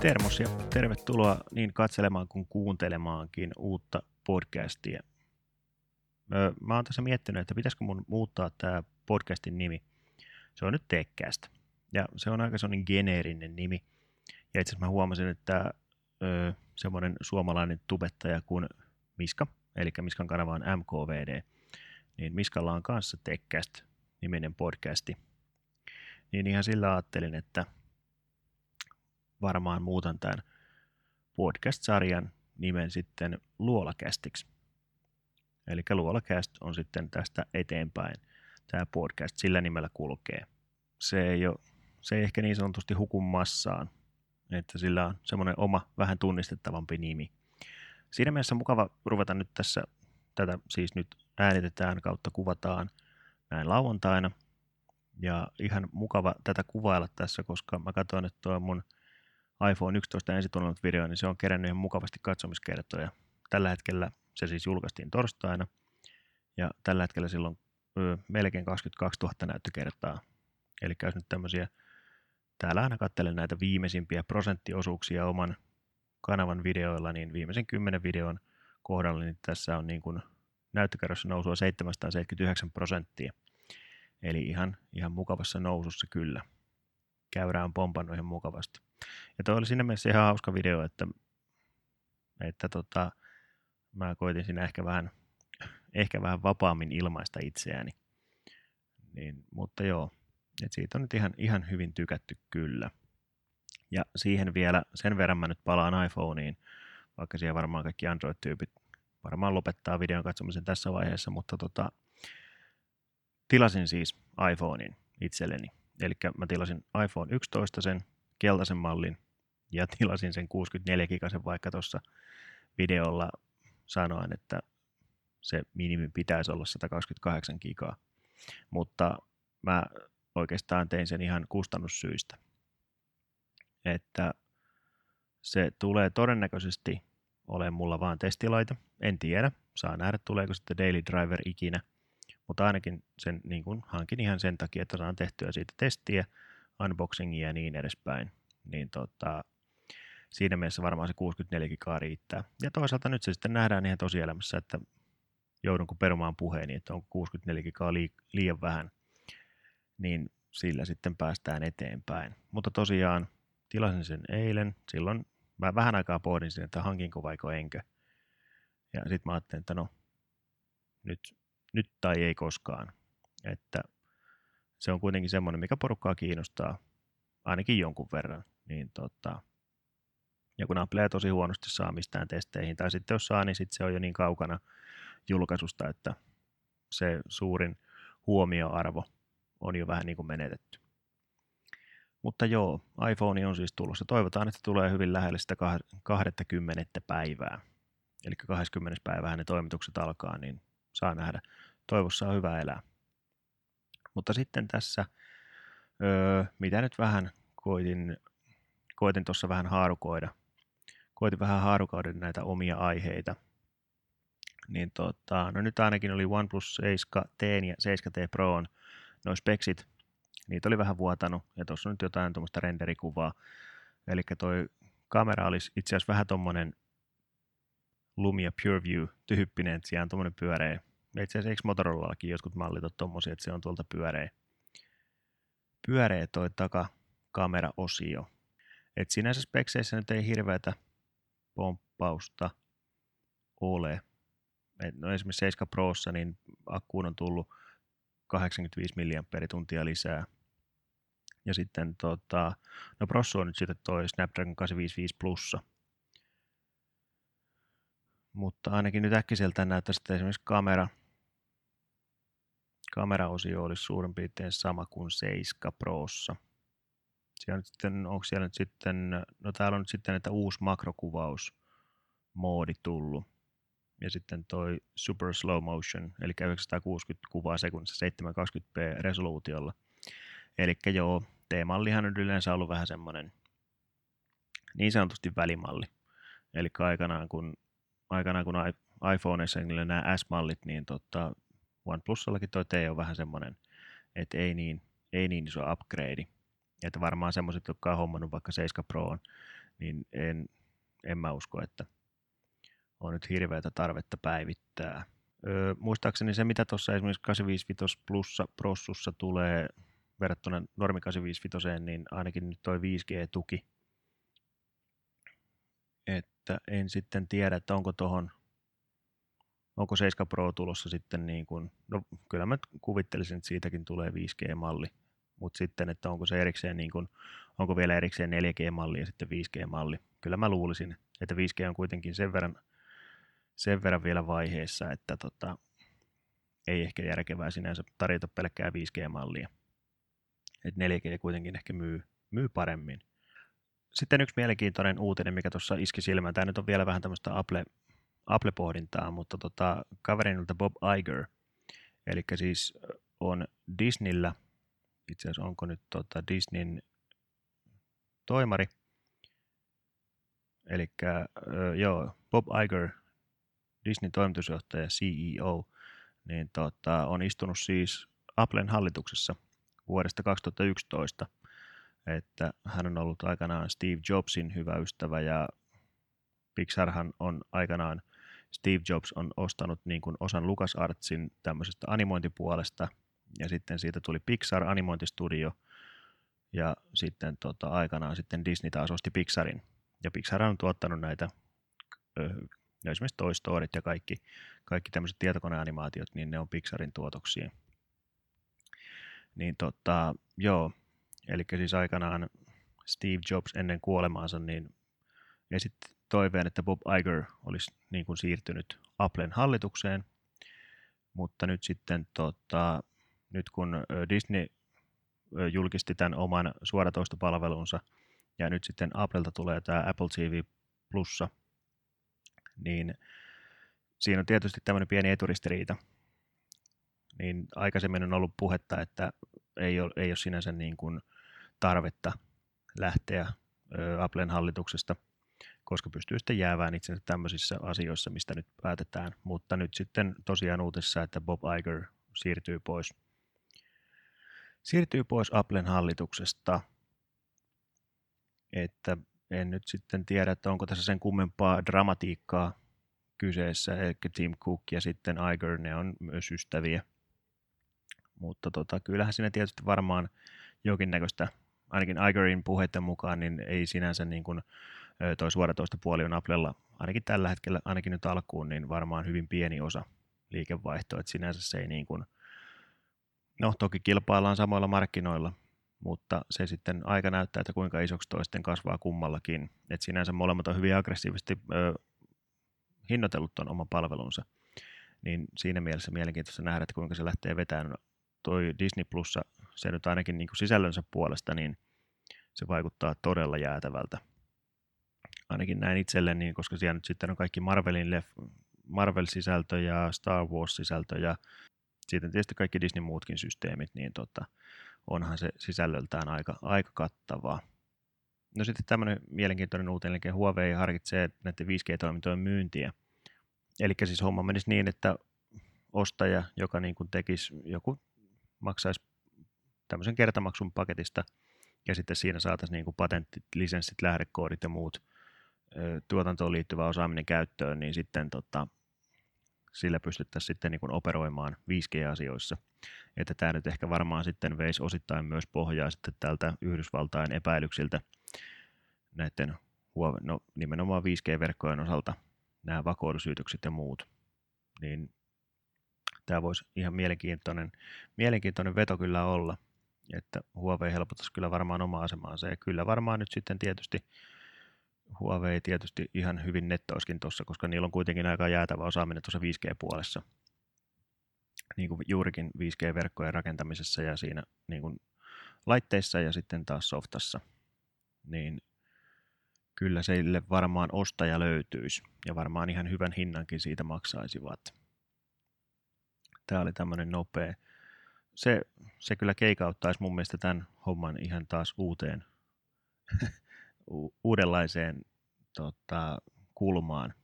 Termos ja tervetuloa niin katselemaan kuin kuuntelemaankin uutta podcastia. Mä oon tässä miettinyt, että pitäisikö mun muuttaa tämä podcastin nimi. Se on nyt Techcast. Ja se on aika sellainen geneerinen nimi. Ja itse asiassa mä huomasin, että ö, semmoinen suomalainen tubettaja kuin Miska, eli Miskan kanava on MKVD, niin Miskalla on kanssa Techcast niminen podcasti. Niin ihan sillä ajattelin, että varmaan muutan tämän podcast-sarjan nimen sitten Luolakästiksi. Eli Luolakäst on sitten tästä eteenpäin. Tämä podcast sillä nimellä kulkee. Se ei, ole, se ei ehkä niin sanotusti huku massaan, että sillä on semmoinen oma, vähän tunnistettavampi nimi. Siinä mielessä mukava ruveta nyt tässä, tätä siis nyt äänitetään kautta kuvataan näin lauantaina. Ja ihan mukava tätä kuvailla tässä, koska mä katsoin, että tuo mun – iPhone 11 ensi tullut video, niin se on kerännyt ihan mukavasti katsomiskertoja. Tällä hetkellä se siis julkaistiin torstaina, ja tällä hetkellä silloin ö, melkein 22 000 näyttökertaa. Eli jos nyt tämmöisiä, täällä aina katselen näitä viimeisimpiä prosenttiosuuksia oman kanavan videoilla, niin viimeisen 10 videon kohdalla, niin tässä on niin kuin näyttökerrossa nousua 779 prosenttia. Eli ihan, ihan mukavassa nousussa kyllä. Käyrä on pompannut ihan mukavasti. Ja toi oli siinä mielessä ihan hauska video, että, että tota, mä koitin siinä ehkä vähän, ehkä vähän vapaammin ilmaista itseäni. Niin, mutta joo, et siitä on nyt ihan, ihan hyvin tykätty kyllä. Ja siihen vielä, sen verran mä nyt palaan iPhoneiin, vaikka siellä varmaan kaikki Android-tyypit varmaan lopettaa videon katsomisen tässä vaiheessa, mutta tota, tilasin siis iPhonein itselleni. Eli mä tilasin iPhone 11 sen keltaisen mallin ja tilasin sen 64 gigasen vaikka tuossa videolla sanoin, että se minimi pitäisi olla 128 gigaa. Mutta mä oikeastaan tein sen ihan kustannussyistä. Että se tulee todennäköisesti olemaan mulla vaan testilaite. En tiedä, saa nähdä tuleeko sitten Daily Driver ikinä. Mutta ainakin sen niin kun hankin ihan sen takia, että saan tehtyä siitä testiä unboxingia ja niin edespäin, niin tota, siinä mielessä varmaan se 64 gigaa riittää. Ja toisaalta nyt se sitten nähdään ihan tosielämässä, että joudunko perumaan puheeni, että on 64 gigaa liian vähän, niin sillä sitten päästään eteenpäin. Mutta tosiaan tilasin sen eilen, silloin mä vähän aikaa pohdin sen, että hankinko vaiko enkö. Ja sitten mä ajattelin, että no, nyt, nyt tai ei koskaan. Että se on kuitenkin semmoinen, mikä porukkaa kiinnostaa ainakin jonkun verran. Niin tota, ja kun Apple tosi huonosti saa mistään testeihin, tai sitten jos saa, niin sitten se on jo niin kaukana julkaisusta, että se suurin huomioarvo on jo vähän niin kuin menetetty. Mutta joo, iPhone on siis tulossa. Toivotaan, että tulee hyvin lähelle sitä 20. päivää. Eli 20. päivää ne toimitukset alkaa, niin saa nähdä. Toivossa on hyvä elää. Mutta sitten tässä, öö, mitä nyt vähän koitin, koitin tuossa vähän haarukoida, koitin vähän haarukoida näitä omia aiheita, niin tota, no nyt ainakin oli OnePlus 7 T ja 7T Proon noin speksit, niitä oli vähän vuotanut, ja tuossa on nyt jotain tuommoista renderikuvaa, eli toi kamera olisi itse asiassa vähän tuommoinen Lumia PureView tyyppinen, että siellä on tuommoinen pyöreä. Itse asiassa eikö Motorolallakin jotkut mallit on tommosia, että se on tuolta pyöreä, pyöreä toi takakameraosio. Et sinänsä spekseissä nyt ei hirveätä pomppausta ole. Et no esimerkiksi 7 Prossa niin akkuun on tullut 85 mAh lisää. Ja sitten tota, no Prosso on nyt sitten toi Snapdragon 855 Plussa. Mutta ainakin nyt äkkiseltä näyttää sitten esimerkiksi kamera, kameraosio olisi suurin piirtein sama kuin 7 Prossa. Siellä nyt sitten, onko siellä nyt sitten, no täällä on nyt sitten, että uusi makrokuvaus moodi tullut. Ja sitten toi Super Slow Motion, eli 960 kuvaa sekunnissa 720p resoluutiolla. Eli joo, T-mallihan on yleensä ollut vähän semmoinen niin sanotusti välimalli. Eli aikanaan kun, aikanaan kun iPhoneissa nämä S-mallit, niin tota, OnePlusallakin toi T on vähän semmoinen, että ei niin, ei niin iso upgrade. Että varmaan semmoiset, jotka on hommannut vaikka 7 Proon, niin en, en mä usko, että on nyt hirveätä tarvetta päivittää. Öö, muistaakseni se, mitä tuossa esimerkiksi 855 plussa prossussa tulee verrattuna normi 855, niin ainakin nyt toi 5G-tuki. Että en sitten tiedä, että onko tuohon, onko 7 Pro tulossa sitten niin kuin, no kyllä mä kuvittelisin, että siitäkin tulee 5G-malli, mutta sitten, että onko se erikseen niin kuin, onko vielä erikseen 4G-malli ja sitten 5G-malli. Kyllä mä luulisin, että 5G on kuitenkin sen verran, sen verran vielä vaiheessa, että tota, ei ehkä järkevää sinänsä tarjota pelkkää 5G-mallia. Et 4G kuitenkin ehkä myy, myy paremmin. Sitten yksi mielenkiintoinen uutinen, mikä tuossa iski silmään. Tämä nyt on vielä vähän tämmöistä Apple, Apple-pohdintaa, mutta tota, kaverinilta Bob Iger, eli siis on Disneyllä, itse asiassa onko nyt tota Disneyn toimari, eli joo, Bob Iger, Disneyn toimitusjohtaja, CEO, niin tota, on istunut siis Applen hallituksessa vuodesta 2011, että hän on ollut aikanaan Steve Jobsin hyvä ystävä ja Pixarhan on aikanaan Steve Jobs on ostanut niin kuin osan LucasArtsin tämmöisestä animointipuolesta ja sitten siitä tuli Pixar animointistudio. Ja sitten tota, aikanaan sitten Disney taas osti Pixarin. Ja Pixar on tuottanut näitä no esimerkiksi Toy Storyt ja kaikki, kaikki tämmöiset tietokoneanimaatiot, niin ne on Pixarin tuotoksia. Niin tota, joo, eli siis aikanaan Steve Jobs ennen kuolemaansa niin esitti toiveen, että Bob Iger olisi niin kuin siirtynyt Applen hallitukseen, mutta nyt sitten tota, nyt kun Disney julkisti tämän oman suoratoistopalvelunsa ja nyt sitten Applelta tulee tämä Apple TV Plussa, niin siinä on tietysti tämmöinen pieni eturistiriita. Niin aikaisemmin on ollut puhetta, että ei ole, ei ole sinänsä niin kuin tarvetta lähteä Applen hallituksesta, koska pystyy sitten jäävään itsensä tämmöisissä asioissa, mistä nyt päätetään. Mutta nyt sitten tosiaan uutissa, että Bob Iger siirtyy pois, siirtyy pois Applen hallituksesta. Että en nyt sitten tiedä, että onko tässä sen kummempaa dramatiikkaa kyseessä, eli Tim Cook ja sitten Iger, ne on myös ystäviä. Mutta tota, kyllähän siinä tietysti varmaan jonkinnäköistä, ainakin Igerin puheiden mukaan, niin ei sinänsä niin kuin toi suoratoista puoli on Applella, ainakin tällä hetkellä, ainakin nyt alkuun, niin varmaan hyvin pieni osa liikevaihtoa, että sinänsä se ei niin kuin, no toki kilpaillaan samoilla markkinoilla, mutta se sitten aika näyttää, että kuinka isoksi toisten kasvaa kummallakin. että sinänsä molemmat on hyvin aggressiivisesti ö, hinnoitellut tuon oman palvelunsa. Niin siinä mielessä mielenkiintoista nähdä, että kuinka se lähtee vetämään. Toi Disney Plussa, se nyt ainakin niin kuin sisällönsä puolesta, niin se vaikuttaa todella jäätävältä. Ainakin näin itselleni, niin koska siellä nyt sitten on kaikki Marvelin leff- Marvel-sisältö ja Star Wars-sisältö ja sitten tietysti kaikki Disney muutkin systeemit, niin tota, onhan se sisällöltään aika, aika kattavaa. No sitten tämmöinen mielenkiintoinen uutinen, eli Huawei harkitsee näiden 5G-toimintojen myyntiä. Eli siis homma menisi niin, että ostaja, joka niin kuin tekisi, joku maksaisi tämmöisen kertamaksun paketista, ja sitten siinä saataisiin niin kuin patentit, lisenssit, lähdekoodit ja muut tuotantoon liittyvä osaaminen käyttöön, niin sitten tota, sillä pystyttäisiin sitten niin operoimaan 5G-asioissa. Että tämä nyt ehkä varmaan sitten veisi osittain myös pohjaa sitten tältä Yhdysvaltain epäilyksiltä näiden no, nimenomaan 5G-verkkojen osalta nämä vakoilusyytökset ja muut. Niin tämä voisi ihan mielenkiintoinen, mielenkiintoinen veto kyllä olla, että Huawei helpottaisi kyllä varmaan omaa asemaansa ja kyllä varmaan nyt sitten tietysti Huawei tietysti ihan hyvin nettoiskin tuossa, koska niillä on kuitenkin aika jäätävä osaaminen tuossa 5G-puolessa. Niin kuin juurikin 5G-verkkojen rakentamisessa ja siinä niin kuin laitteissa ja sitten taas softassa. Niin kyllä seille varmaan ostaja löytyisi ja varmaan ihan hyvän hinnankin siitä maksaisivat. Tämä oli tämmöinen nopea. Se, se kyllä keikauttaisi mun mielestä tämän homman ihan taas uuteen uudenlaiseen tota, kulmaan.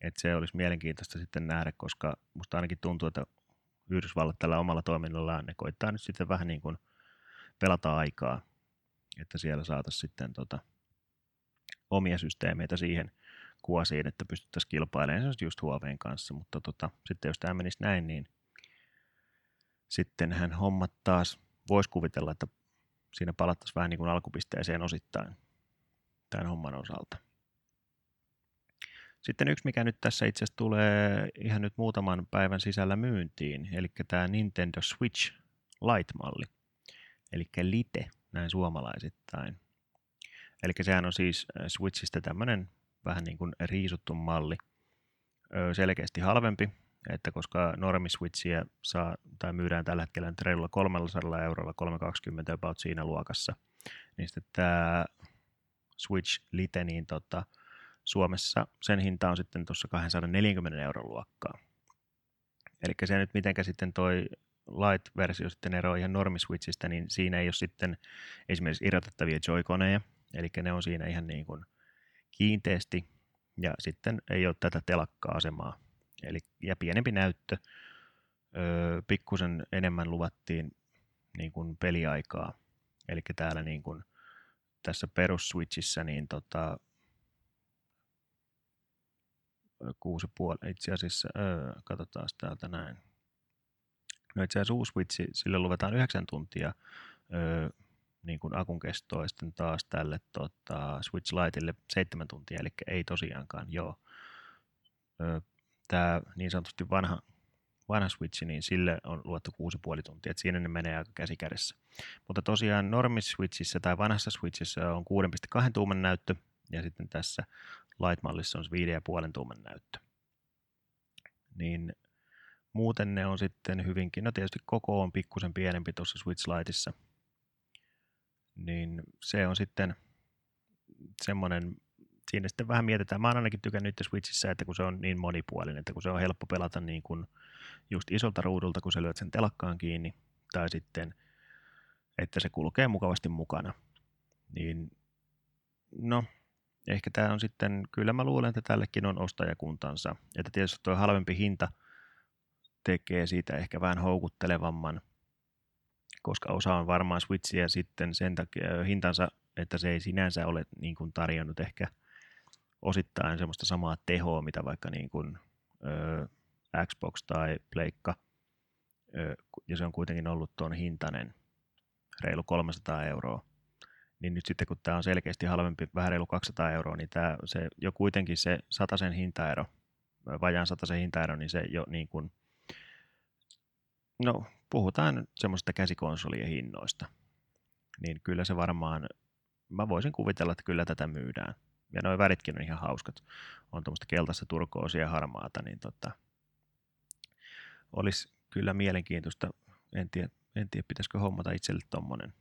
Et se olisi mielenkiintoista sitten nähdä, koska musta ainakin tuntuu, että Yhdysvallat tällä omalla toiminnallaan ne koittaa nyt sitten vähän niin kuin pelata aikaa, että siellä saataisiin sitten tota, omia systeemeitä siihen kuosiin, että pystyttäisiin kilpailemaan just Huaweiin kanssa, mutta tota, sitten jos tämä menisi näin, niin sitten hän hommat taas, voisi kuvitella, että siinä palattaisiin vähän niin kuin alkupisteeseen osittain tämän homman osalta. Sitten yksi, mikä nyt tässä itse asiassa tulee ihan nyt muutaman päivän sisällä myyntiin, eli tämä Nintendo Switch Lite-malli, eli Lite, näin suomalaisittain. Eli sehän on siis äh, Switchistä tämmöinen vähän niin kuin riisuttu malli, selkeästi halvempi, että koska normiswitchiä saa tai myydään tällä hetkellä nyt reilulla 300 eurolla 320 about siinä luokassa, niin sitten tämä Switch Lite, niin tota, Suomessa sen hinta on sitten tuossa 240 euron luokkaa. Eli se nyt mitenkä sitten toi Lite-versio sitten eroaa ihan normiswitchistä, niin siinä ei ole sitten esimerkiksi irrotettavia joikoneja, eli ne on siinä ihan niin kuin kiinteästi, ja sitten ei ole tätä telakka-asemaa, eli, ja pienempi näyttö, öö, pikkusen enemmän luvattiin niin kuin peliaikaa, eli täällä niin kuin tässä perusswitchissä niin tota, kuusi puoli, itse asiassa, öö, katsotaan täältä näin. No itse asiassa uusi Switch, sille luvataan 9 tuntia öö, niin kuin akun kestoa, ja sitten taas tälle tota, Switch Liteille 7 tuntia, eli ei tosiaankaan, joo. Öö, Tämä niin sanotusti vanha, vanha Switch, niin sille on luvattu 6,5 tuntia, että siinä ne menee aika käsikädessä. Mutta tosiaan normis Switchissä tai vanhassa Switchissä on 6,2 tuuman näyttö, ja sitten tässä Light-mallissa on 5,5 tuuman näyttö. Niin muuten ne on sitten hyvinkin, no tietysti koko on pikkusen pienempi tuossa Switch Liteissa, niin se on sitten semmoinen, siinä sitten vähän mietitään, mä oon ainakin tykännyt nyt Switchissä, että kun se on niin monipuolinen, että kun se on helppo pelata niin kuin just isolta ruudulta, kun sä lyöt sen telakkaan kiinni, tai sitten, että se kulkee mukavasti mukana, niin no, ehkä tämä on sitten, kyllä mä luulen, että tällekin on ostajakuntansa. Että tietysti tuo halvempi hinta tekee siitä ehkä vähän houkuttelevamman, koska osa on varmaan Switchiä sitten sen takia hintansa, että se ei sinänsä ole niin kuin tarjonnut ehkä osittain semmoista samaa tehoa, mitä vaikka niin kuin, ö, Xbox tai Pleikka, ja se on kuitenkin ollut tuon hintainen reilu 300 euroa niin nyt sitten kun tämä on selkeästi halvempi, vähän reilu 200 euroa, niin tämä, se, jo kuitenkin se sen hintaero, vajaan sen hintaero, niin se jo niin kuin, no puhutaan semmoista käsikonsolien hinnoista, niin kyllä se varmaan, mä voisin kuvitella, että kyllä tätä myydään. Ja nuo väritkin on ihan hauskat. On tuommoista keltaista turkoosia ja harmaata, niin tota, olisi kyllä mielenkiintoista. En tiedä, en tiedä pitäisikö hommata itselle tuommoinen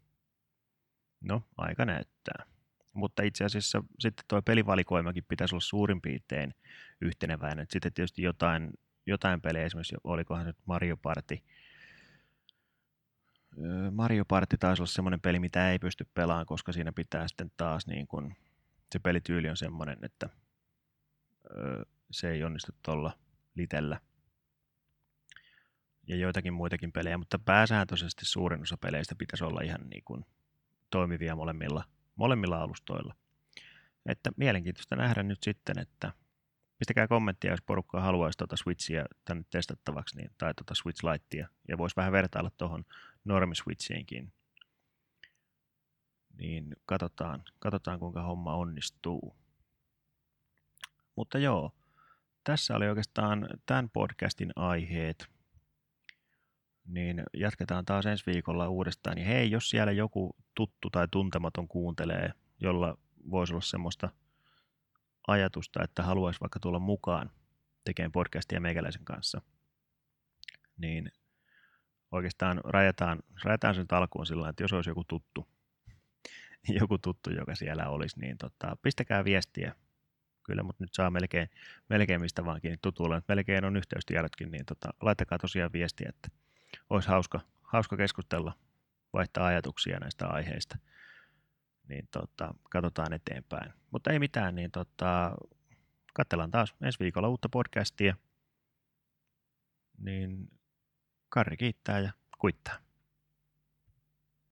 No, aika näyttää. Mutta itse asiassa sitten tuo pelivalikoimakin pitäisi olla suurin piirtein yhteneväinen. Sitten tietysti jotain, jotain pelejä, esimerkiksi olikohan nyt Mario Party. Mario Party taisi olla semmoinen peli, mitä ei pysty pelaamaan, koska siinä pitää sitten taas niin kuin, se pelityyli on semmoinen, että se ei onnistu tuolla litellä. Ja joitakin muitakin pelejä, mutta pääsääntöisesti suurin osa peleistä pitäisi olla ihan niin kuin toimivia molemmilla, molemmilla alustoilla. Että mielenkiintoista nähdä nyt sitten, että pistäkää kommenttia, jos porukka haluaisi tuota Switchia tänne testattavaksi, niin, tai tuota Switch Lightia, ja voisi vähän vertailla tuohon normi Switchiinkin. Niin katsotaan, katsotaan, kuinka homma onnistuu. Mutta joo, tässä oli oikeastaan tämän podcastin aiheet niin jatketaan taas ensi viikolla uudestaan. Ja hei, jos siellä joku tuttu tai tuntematon kuuntelee, jolla voisi olla semmoista ajatusta, että haluaisi vaikka tulla mukaan tekemään podcastia meikäläisen kanssa, niin oikeastaan rajataan, rajataan sen alkuun sillä että jos olisi joku tuttu, joku tuttu, joka siellä olisi, niin tota, pistäkää viestiä. Kyllä, mutta nyt saa melkein, melkein mistä vaan kiinni tutuilla. Melkein on yhteystiedotkin, niin tota, laittakaa tosiaan viestiä, että olisi hauska, hauska keskustella, vaihtaa ajatuksia näistä aiheista. Niin tota, katsotaan eteenpäin. Mutta ei mitään, niin tota, katsellaan taas ensi viikolla uutta podcastia. Niin Karri kiittää ja kuittaa.